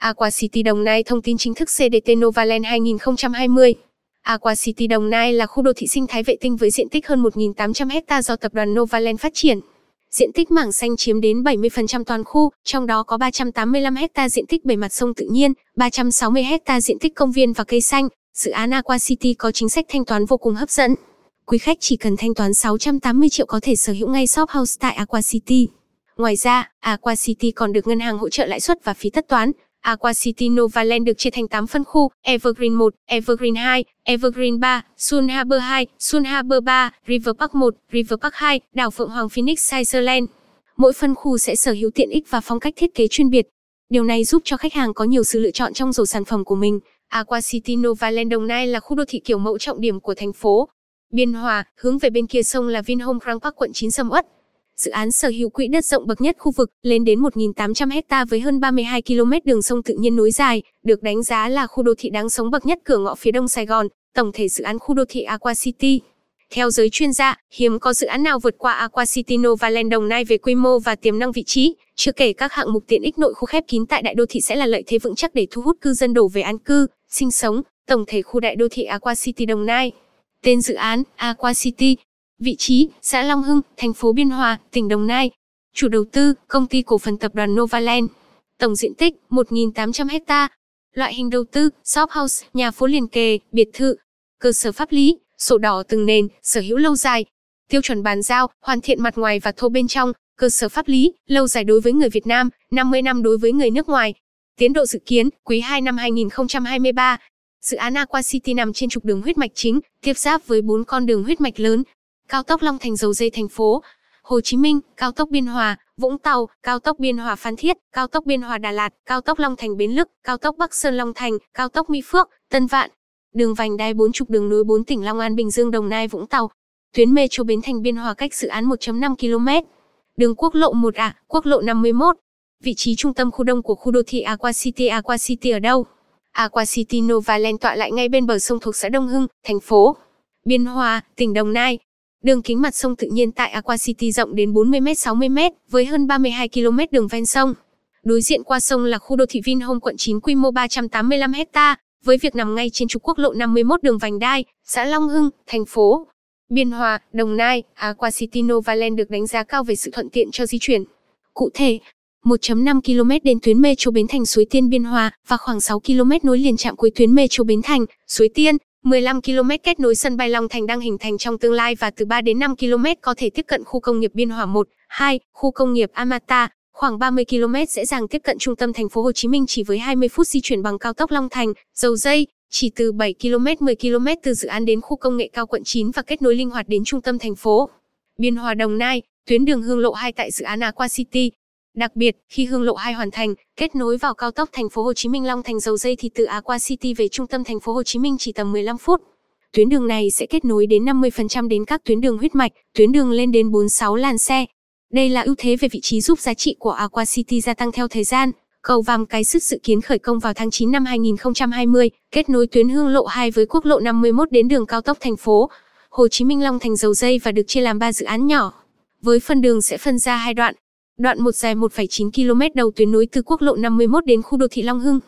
Aqua City Đồng Nai thông tin chính thức CDT Novaland 2020. Aqua City Đồng Nai là khu đô thị sinh thái vệ tinh với diện tích hơn 1.800 ha do tập đoàn Novaland phát triển. Diện tích mảng xanh chiếm đến 70% toàn khu, trong đó có 385 ha diện tích bề mặt sông tự nhiên, 360 ha diện tích công viên và cây xanh. Dự án Aqua City có chính sách thanh toán vô cùng hấp dẫn. Quý khách chỉ cần thanh toán 680 triệu có thể sở hữu ngay shop house tại Aqua City. Ngoài ra, Aqua City còn được ngân hàng hỗ trợ lãi suất và phí tất toán. Aqua City Novaland được chia thành 8 phân khu, Evergreen 1, Evergreen 2, Evergreen 3, Sun Harbor 2, Sun Harbor 3, River Park 1, River Park 2, đảo Phượng Hoàng Phoenix Iceland. Mỗi phân khu sẽ sở hữu tiện ích và phong cách thiết kế chuyên biệt. Điều này giúp cho khách hàng có nhiều sự lựa chọn trong rổ sản phẩm của mình. Aqua City Novaland Đồng Nai là khu đô thị kiểu mẫu trọng điểm của thành phố. Biên Hòa, hướng về bên kia sông là Vinhome Grand Park quận 9 Sầm Uất. Dự án sở hữu quỹ đất rộng bậc nhất khu vực, lên đến 1.800 hecta với hơn 32 km đường sông tự nhiên nối dài, được đánh giá là khu đô thị đáng sống bậc nhất cửa ngõ phía đông Sài Gòn, tổng thể dự án khu đô thị Aqua City. Theo giới chuyên gia, hiếm có dự án nào vượt qua Aqua City Novaland Đồng Nai về quy mô và tiềm năng vị trí, chưa kể các hạng mục tiện ích nội khu khép kín tại đại đô thị sẽ là lợi thế vững chắc để thu hút cư dân đổ về an cư, sinh sống, tổng thể khu đại đô thị Aqua City Đồng Nai. Tên dự án Aqua City Vị trí, xã Long Hưng, thành phố Biên Hòa, tỉnh Đồng Nai. Chủ đầu tư, công ty cổ phần tập đoàn Novaland. Tổng diện tích, 1.800 ha. Loại hình đầu tư, shop house, nhà phố liền kề, biệt thự. Cơ sở pháp lý, sổ đỏ từng nền, sở hữu lâu dài. Tiêu chuẩn bàn giao, hoàn thiện mặt ngoài và thô bên trong. Cơ sở pháp lý, lâu dài đối với người Việt Nam, 50 năm đối với người nước ngoài. Tiến độ dự kiến, quý 2 năm 2023. Dự án Aqua City nằm trên trục đường huyết mạch chính, tiếp giáp với bốn con đường huyết mạch lớn, cao tốc Long Thành dầu dây thành phố, Hồ Chí Minh, cao tốc Biên Hòa, Vũng Tàu, cao tốc Biên Hòa Phan Thiết, cao tốc Biên Hòa Đà Lạt, cao tốc Long Thành Bến Lức, cao tốc Bắc Sơn Long Thành, cao tốc Mỹ Phước, Tân Vạn. Đường vành đai 4 trục đường nối 4 tỉnh Long An Bình Dương Đồng Nai Vũng Tàu. Tuyến metro Bến Thành Biên Hòa cách dự án 1.5 km. Đường quốc lộ 1A, à, quốc lộ 51. Vị trí trung tâm khu đông của khu đô thị Aqua City Aqua City ở đâu? Aqua City Novaland tọa lại ngay bên bờ sông thuộc xã Đông Hưng, thành phố Biên Hòa, tỉnh Đồng Nai. Đường kính mặt sông tự nhiên tại Aqua City rộng đến 40m 60m, với hơn 32 km đường ven sông. Đối diện qua sông là khu đô thị Vinhome quận 9 quy mô 385 ha, với việc nằm ngay trên trục quốc lộ 51 đường vành đai, xã Long Hưng, thành phố Biên Hòa, Đồng Nai, Aqua City Novaland được đánh giá cao về sự thuận tiện cho di chuyển. Cụ thể, 1.5 km đến tuyến metro Bến Thành Suối Tiên Biên Hòa và khoảng 6 km nối liền trạm cuối tuyến metro Bến Thành, Suối Tiên, 15 km kết nối sân bay Long Thành đang hình thành trong tương lai và từ 3 đến 5 km có thể tiếp cận khu công nghiệp Biên Hòa 1, 2, khu công nghiệp Amata, khoảng 30 km dễ dàng tiếp cận trung tâm thành phố Hồ Chí Minh chỉ với 20 phút di chuyển bằng cao tốc Long Thành, dầu dây, chỉ từ 7 km 10 km từ dự án đến khu công nghệ cao quận 9 và kết nối linh hoạt đến trung tâm thành phố. Biên Hòa Đồng Nai, tuyến đường Hương Lộ 2 tại dự án Aqua City, Đặc biệt, khi hương lộ 2 hoàn thành, kết nối vào cao tốc thành phố Hồ Chí Minh Long Thành dầu dây thì từ Aqua City về trung tâm thành phố Hồ Chí Minh chỉ tầm 15 phút. Tuyến đường này sẽ kết nối đến 50% đến các tuyến đường huyết mạch, tuyến đường lên đến 46 làn xe. Đây là ưu thế về vị trí giúp giá trị của Aqua City gia tăng theo thời gian. Cầu Vàm Cái Sức dự kiến khởi công vào tháng 9 năm 2020, kết nối tuyến hương lộ 2 với quốc lộ 51 đến đường cao tốc thành phố Hồ Chí Minh Long Thành dầu dây và được chia làm 3 dự án nhỏ. Với phần đường sẽ phân ra hai đoạn, Đoạn 1 dài 1,9 km đầu tuyến nối từ quốc lộ 51 đến khu đô thị Long Hưng.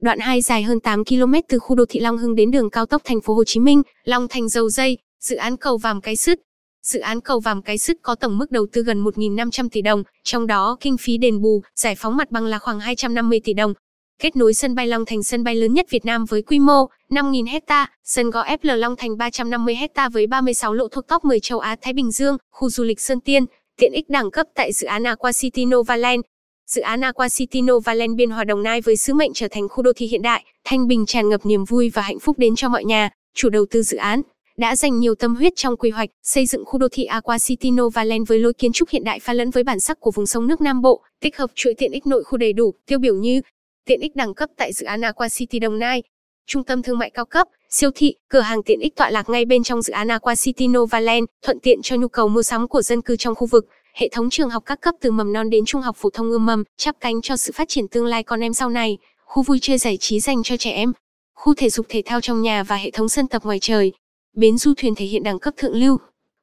Đoạn 2 dài hơn 8 km từ khu đô thị Long Hưng đến đường cao tốc thành phố Hồ Chí Minh, Long Thành dầu dây, dự án cầu Vàm Cái Sứt. Dự án cầu Vàm Cái Sứt có tổng mức đầu tư gần 1.500 tỷ đồng, trong đó kinh phí đền bù, giải phóng mặt bằng là khoảng 250 tỷ đồng. Kết nối sân bay Long Thành sân bay lớn nhất Việt Nam với quy mô 5.000 hecta, sân gò FL Long Thành 350 hecta với 36 lộ thuộc top 10 châu Á Thái Bình Dương, khu du lịch Sơn Tiên, tiện ích đẳng cấp tại dự án Aqua City Novaland. Dự án Aqua City Novaland Biên Hòa Đồng Nai với sứ mệnh trở thành khu đô thị hiện đại, thanh bình tràn ngập niềm vui và hạnh phúc đến cho mọi nhà. Chủ đầu tư dự án đã dành nhiều tâm huyết trong quy hoạch, xây dựng khu đô thị Aqua City Novaland với lối kiến trúc hiện đại pha lẫn với bản sắc của vùng sông nước Nam Bộ, tích hợp chuỗi tiện ích nội khu đầy đủ, tiêu biểu như tiện ích đẳng cấp tại dự án Aqua City Đồng Nai, trung tâm thương mại cao cấp, siêu thị, cửa hàng tiện ích tọa lạc ngay bên trong dự án Aqua City Novaland, thuận tiện cho nhu cầu mua sắm của dân cư trong khu vực. Hệ thống trường học các cấp từ mầm non đến trung học phổ thông ươm mầm, chắp cánh cho sự phát triển tương lai con em sau này. Khu vui chơi giải trí dành cho trẻ em, khu thể dục thể thao trong nhà và hệ thống sân tập ngoài trời. Bến du thuyền thể hiện đẳng cấp thượng lưu.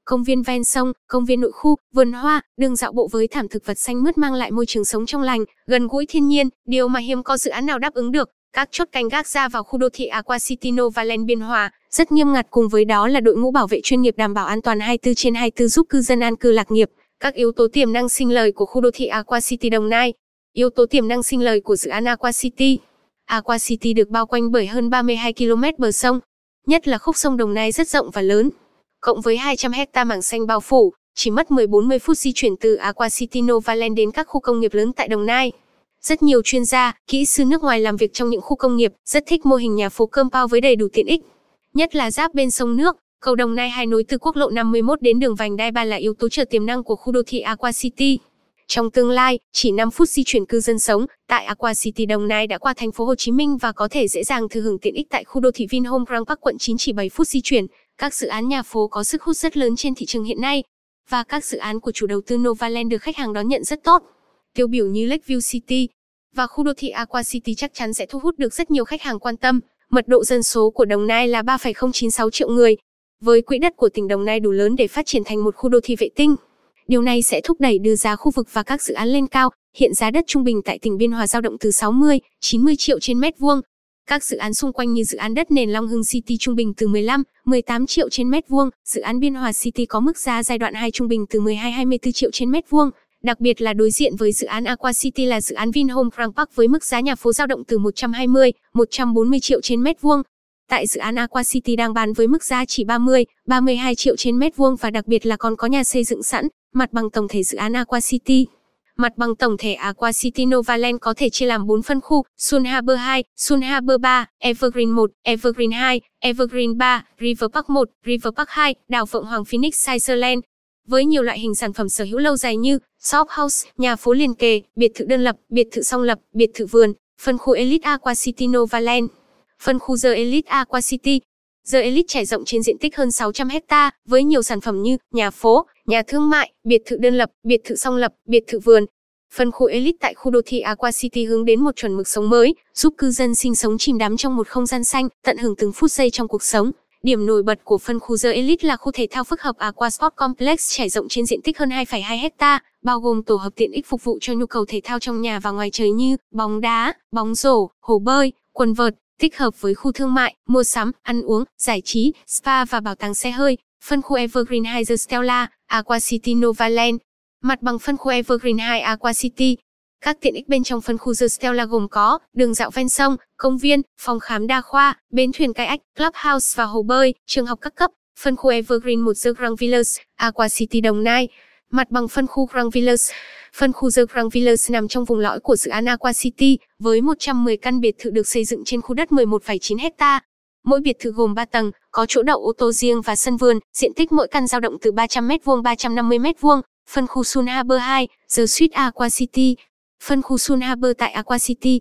công viên ven sông, công viên nội khu, vườn hoa, đường dạo bộ với thảm thực vật xanh mướt mang lại môi trường sống trong lành, gần gũi thiên nhiên, điều mà hiếm có dự án nào đáp ứng được. Các chốt canh gác ra vào khu đô thị Aqua City Novaland Biên Hòa rất nghiêm ngặt cùng với đó là đội ngũ bảo vệ chuyên nghiệp đảm bảo an toàn 24 trên 24 giúp cư dân an cư lạc nghiệp. Các yếu tố tiềm năng sinh lời của khu đô thị Aqua City Đồng Nai. Yếu tố tiềm năng sinh lời của dự án Aqua City. Aqua City được bao quanh bởi hơn 32 km bờ sông, nhất là khúc sông Đồng Nai rất rộng và lớn. Cộng với 200 hecta mảng xanh bao phủ, chỉ mất 10-40 phút di chuyển từ Aqua City Novaland đến các khu công nghiệp lớn tại Đồng Nai. Rất nhiều chuyên gia, kỹ sư nước ngoài làm việc trong những khu công nghiệp, rất thích mô hình nhà phố compound với đầy đủ tiện ích. Nhất là giáp bên sông nước, cầu Đồng Nai hai nối từ quốc lộ 51 đến đường vành đai 3 là yếu tố trở tiềm năng của khu đô thị Aqua City. Trong tương lai, chỉ 5 phút di chuyển cư dân sống tại Aqua City Đồng Nai đã qua thành phố Hồ Chí Minh và có thể dễ dàng thừa hưởng tiện ích tại khu đô thị Vinhome Grand Park quận 9 chỉ 7 phút di chuyển. Các dự án nhà phố có sức hút rất lớn trên thị trường hiện nay và các dự án của chủ đầu tư Novaland được khách hàng đón nhận rất tốt. Tiêu biểu như Lakeview City và khu đô thị Aqua City chắc chắn sẽ thu hút được rất nhiều khách hàng quan tâm. Mật độ dân số của Đồng Nai là 3,096 triệu người. Với quỹ đất của tỉnh Đồng Nai đủ lớn để phát triển thành một khu đô thị vệ tinh. Điều này sẽ thúc đẩy đưa giá khu vực và các dự án lên cao. Hiện giá đất trung bình tại tỉnh Biên Hòa dao động từ 60, 90 triệu trên mét vuông. Các dự án xung quanh như dự án đất nền Long Hưng City trung bình từ 15, 18 triệu trên mét vuông, dự án Biên Hòa City có mức giá giai đoạn 2 trung bình từ 12, 24 triệu trên mét vuông. Đặc biệt là đối diện với dự án Aqua City là dự án Vinhome Grand Park với mức giá nhà phố dao động từ 120, 140 triệu trên mét vuông. Tại dự án Aqua City đang bán với mức giá chỉ 30, 32 triệu trên mét vuông và đặc biệt là còn có nhà xây dựng sẵn, mặt bằng tổng thể dự án Aqua City. Mặt bằng tổng thể Aqua City Novaland có thể chia làm 4 phân khu, Sun Harbor 2, Sun Harbor 3, Evergreen 1, Evergreen 2, Evergreen 3, River Park 1, River Park 2, đảo Phượng Hoàng Phoenix Scienceland. Với nhiều loại hình sản phẩm sở hữu lâu dài như shop house, nhà phố liền kề, biệt thự đơn lập, biệt thự song lập, biệt thự vườn, phân khu Elite Aqua City Novaland, phân khu The Elite Aqua City, The Elite trải rộng trên diện tích hơn 600 hecta với nhiều sản phẩm như nhà phố, nhà thương mại, biệt thự đơn lập, biệt thự song lập, biệt thự vườn. Phân khu Elite tại khu đô thị Aqua City hướng đến một chuẩn mực sống mới, giúp cư dân sinh sống chìm đắm trong một không gian xanh, tận hưởng từng phút giây trong cuộc sống. Điểm nổi bật của phân khu The Elite là khu thể thao phức hợp Aqua Sport Complex trải rộng trên diện tích hơn 2,2 hecta, bao gồm tổ hợp tiện ích phục vụ cho nhu cầu thể thao trong nhà và ngoài trời như bóng đá, bóng rổ, hồ bơi, quần vợt, thích hợp với khu thương mại, mua sắm, ăn uống, giải trí, spa và bảo tàng xe hơi. Phân khu Evergreen 2 Stella, Aqua City Novaland. Mặt bằng phân khu Evergreen 2 Aqua City. Các tiện ích bên trong phân khu The Stella gồm có đường dạo ven sông, công viên, phòng khám đa khoa, bến thuyền kayak, clubhouse và hồ bơi, trường học các cấp. Phân khu Evergreen 1 The Grand Villas, Aqua City Đồng Nai. Mặt bằng phân khu Grand Villas. Phân khu The Grand Villas nằm trong vùng lõi của dự án Aqua City, với 110 căn biệt thự được xây dựng trên khu đất 11,9 hecta. Mỗi biệt thự gồm 3 tầng, có chỗ đậu ô tô riêng và sân vườn, diện tích mỗi căn dao động từ 300 m2 350 m2. Phân khu Sun Harbor 2, The Suite Aqua City. Phân khu Sun Harbor tại Aqua City.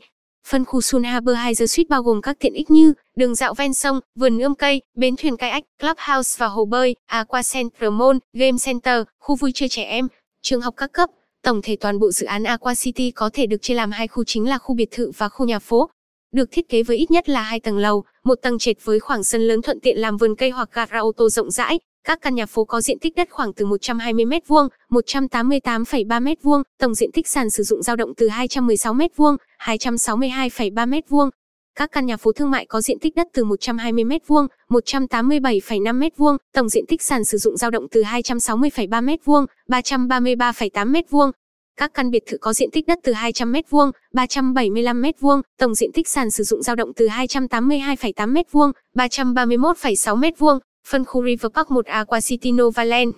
Phân khu Sun Harbor Hai Suite bao gồm các tiện ích như đường dạo ven sông, vườn ươm cây, bến thuyền kayak, clubhouse và hồ bơi, Aqua Center Mall, Game Center, khu vui chơi trẻ em, trường học các cấp. Tổng thể toàn bộ dự án Aqua City có thể được chia làm hai khu chính là khu biệt thự và khu nhà phố. Được thiết kế với ít nhất là hai tầng lầu, một tầng trệt với khoảng sân lớn thuận tiện làm vườn cây hoặc gara ô tô rộng rãi. Các căn nhà phố có diện tích đất khoảng từ 120 m2, 188,3 m2, tổng diện tích sàn sử dụng dao động từ 216 m2, 262,3 m2. Các căn nhà phố thương mại có diện tích đất từ 120 m2, 187,5 m2, tổng diện tích sàn sử dụng dao động từ 260,3 m2, 333,8 m2. Các căn biệt thự có diện tích đất từ 200 m2, 375 m2, tổng diện tích sàn sử dụng dao động từ 282,8 m2, 331,6 m2. Phân khu River Park 1 Aqua City Novaland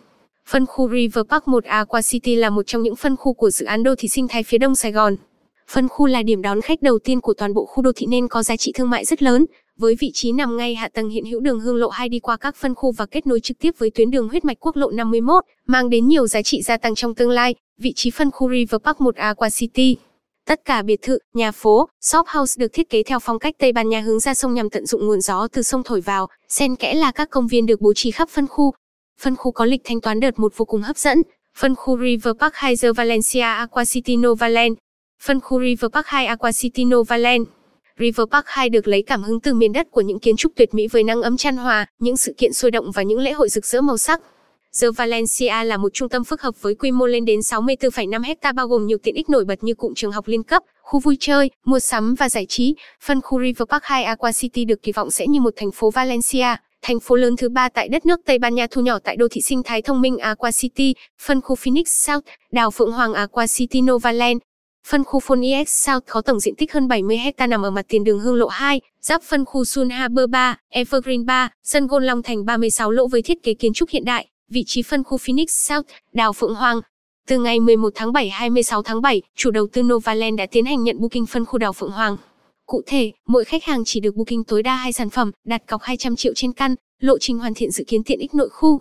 Phân khu River Park 1 Aqua City là một trong những phân khu của dự án đô thị sinh thái phía đông Sài Gòn. Phân khu là điểm đón khách đầu tiên của toàn bộ khu đô thị nên có giá trị thương mại rất lớn, với vị trí nằm ngay hạ tầng hiện hữu đường Hương Lộ 2 đi qua các phân khu và kết nối trực tiếp với tuyến đường huyết mạch quốc lộ 51, mang đến nhiều giá trị gia tăng trong tương lai. Vị trí phân khu River Park 1 Aqua City Tất cả biệt thự, nhà phố, shop house được thiết kế theo phong cách Tây Ban Nha hướng ra sông nhằm tận dụng nguồn gió từ sông thổi vào, xen kẽ là các công viên được bố trí khắp phân khu. Phân khu có lịch thanh toán đợt một vô cùng hấp dẫn. Phân khu River Park 2 The Valencia Aqua City Novaland Phân khu River Park 2 Aqua City Novaland River Park 2 được lấy cảm hứng từ miền đất của những kiến trúc tuyệt mỹ với nắng ấm chan hòa, những sự kiện sôi động và những lễ hội rực rỡ màu sắc. The Valencia là một trung tâm phức hợp với quy mô lên đến 64,5 hecta bao gồm nhiều tiện ích nổi bật như cụm trường học liên cấp, khu vui chơi, mua sắm và giải trí. Phân khu River Park 2 Aqua City được kỳ vọng sẽ như một thành phố Valencia, thành phố lớn thứ ba tại đất nước Tây Ban Nha thu nhỏ tại đô thị sinh thái thông minh Aqua City, phân khu Phoenix South, đảo Phượng Hoàng Aqua City Novaland. Phân khu Phoenix South có tổng diện tích hơn 70 hecta nằm ở mặt tiền đường Hương Lộ 2, giáp phân khu Sun Harbor 3, Evergreen 3, sân gôn Long Thành 36 lỗ với thiết kế kiến trúc hiện đại, vị trí phân khu Phoenix South, đảo Phượng Hoàng. Từ ngày 11 tháng 7 26 tháng 7, chủ đầu tư Novaland đã tiến hành nhận booking phân khu đảo Phượng Hoàng. Cụ thể, mỗi khách hàng chỉ được booking tối đa hai sản phẩm, đặt cọc 200 triệu trên căn, lộ trình hoàn thiện dự kiến tiện ích nội khu.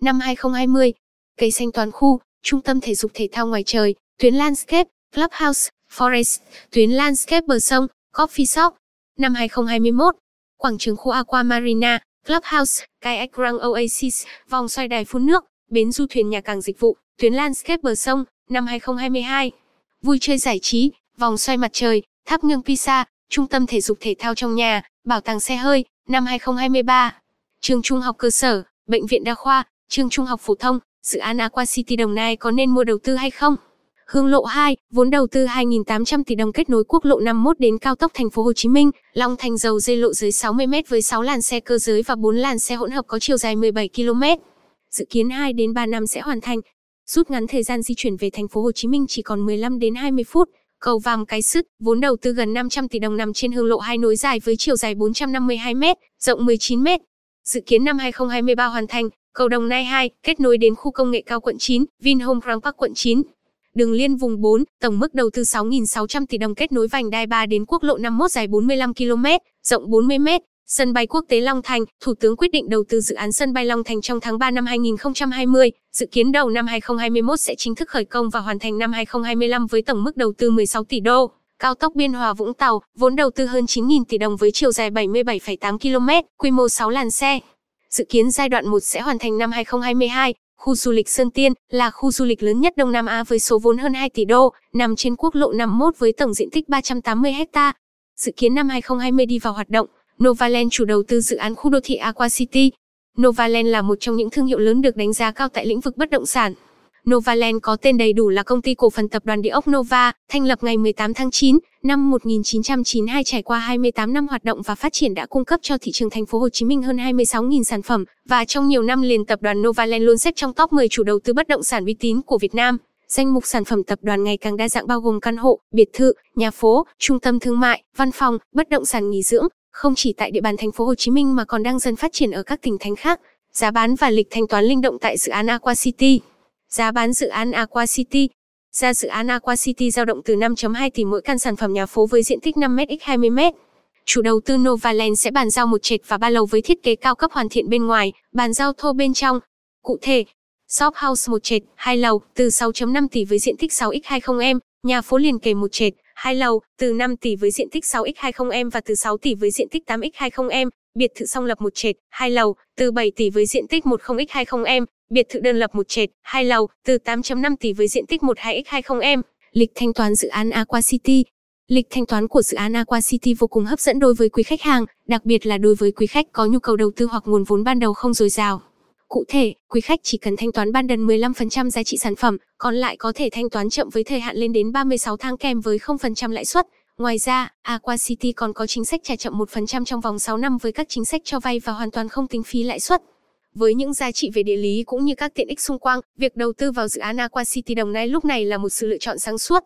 Năm 2020, cây xanh toàn khu, trung tâm thể dục thể thao ngoài trời, tuyến landscape, clubhouse, forest, tuyến landscape bờ sông, coffee shop. Năm 2021, quảng trường khu Aqua Marina, clubhouse, kayak Grand Oasis, vòng xoay đài phun nước, bến du thuyền nhà càng dịch vụ, tuyến landscape bờ sông. Năm 2022, vui chơi giải trí, vòng xoay mặt trời, tháp ngưng Pisa, trung tâm thể dục thể thao trong nhà, bảo tàng xe hơi. Năm 2023, trường trung học cơ sở, bệnh viện đa khoa, trường trung học phổ thông, dự án Aqua City Đồng Nai có nên mua đầu tư hay không? Hương lộ 2, vốn đầu tư 2.800 tỷ đồng kết nối quốc lộ 51 đến cao tốc thành phố Hồ Chí Minh, Long Thành dầu dây lộ dưới 60 m với 6 làn xe cơ giới và 4 làn xe hỗn hợp có chiều dài 17 km. Dự kiến 2 đến 3 năm sẽ hoàn thành, rút ngắn thời gian di chuyển về thành phố Hồ Chí Minh chỉ còn 15 đến 20 phút. Cầu Vàm Cái Sứt, vốn đầu tư gần 500 tỷ đồng nằm trên hương lộ 2 nối dài với chiều dài 452 m, rộng 19 m. Dự kiến năm 2023 hoàn thành, cầu Đồng Nai 2 kết nối đến khu công nghệ cao quận 9, Vinhome Grand Park quận 9. Đường liên vùng 4, tổng mức đầu tư 6.600 tỷ đồng kết nối vành đai 3 đến quốc lộ 51 dài 45 km, rộng 40 m. Sân bay quốc tế Long Thành, Thủ tướng quyết định đầu tư dự án sân bay Long Thành trong tháng 3 năm 2020, dự kiến đầu năm 2021 sẽ chính thức khởi công và hoàn thành năm 2025 với tổng mức đầu tư 16 tỷ đô. Cao tốc Biên Hòa Vũng Tàu, vốn đầu tư hơn 9.000 tỷ đồng với chiều dài 77,8 km, quy mô 6 làn xe. Dự kiến giai đoạn 1 sẽ hoàn thành năm 2022, Khu du lịch Sơn Tiên là khu du lịch lớn nhất Đông Nam Á với số vốn hơn 2 tỷ đô, nằm trên quốc lộ 51 với tổng diện tích 380 ha. Dự kiến năm 2020 đi vào hoạt động, Novaland chủ đầu tư dự án khu đô thị Aqua City. Novaland là một trong những thương hiệu lớn được đánh giá cao tại lĩnh vực bất động sản. Novaland có tên đầy đủ là công ty cổ phần tập đoàn địa ốc Nova, thành lập ngày 18 tháng 9 năm 1992 trải qua 28 năm hoạt động và phát triển đã cung cấp cho thị trường thành phố Hồ Chí Minh hơn 26.000 sản phẩm và trong nhiều năm liền tập đoàn Novaland luôn xếp trong top 10 chủ đầu tư bất động sản uy tín của Việt Nam. Danh mục sản phẩm tập đoàn ngày càng đa dạng bao gồm căn hộ, biệt thự, nhà phố, trung tâm thương mại, văn phòng, bất động sản nghỉ dưỡng, không chỉ tại địa bàn thành phố Hồ Chí Minh mà còn đang dần phát triển ở các tỉnh thành khác. Giá bán và lịch thanh toán linh động tại dự án Aqua City. Giá bán dự án Aqua City. Giá dự án Aqua City dao động từ 5.2 tỷ mỗi căn sản phẩm nhà phố với diện tích 5m x 20m. Chủ đầu tư Novaland sẽ bàn giao một trệt và ba lầu với thiết kế cao cấp hoàn thiện bên ngoài, bàn giao thô bên trong. Cụ thể, Shop House một trệt, hai lầu, từ 6.5 tỷ với diện tích 6x20m, nhà phố liền kề một trệt, hai lầu, từ 5 tỷ với diện tích 6x20m và từ 6 tỷ với diện tích 8x20m, biệt thự song lập một trệt, hai lầu, từ 7 tỷ với diện tích 10x20m, biệt thự đơn lập một trệt, hai lầu, từ 8.5 tỷ với diện tích 12x20m. Lịch thanh toán dự án Aqua City Lịch thanh toán của dự án Aqua City vô cùng hấp dẫn đối với quý khách hàng, đặc biệt là đối với quý khách có nhu cầu đầu tư hoặc nguồn vốn ban đầu không dồi dào. Cụ thể, quý khách chỉ cần thanh toán ban đần 15% giá trị sản phẩm, còn lại có thể thanh toán chậm với thời hạn lên đến 36 tháng kèm với 0% lãi suất. Ngoài ra, Aqua City còn có chính sách trả chậm 1% trong vòng 6 năm với các chính sách cho vay và hoàn toàn không tính phí lãi suất. Với những giá trị về địa lý cũng như các tiện ích xung quanh, việc đầu tư vào dự án Aqua City Đồng Nai lúc này là một sự lựa chọn sáng suốt.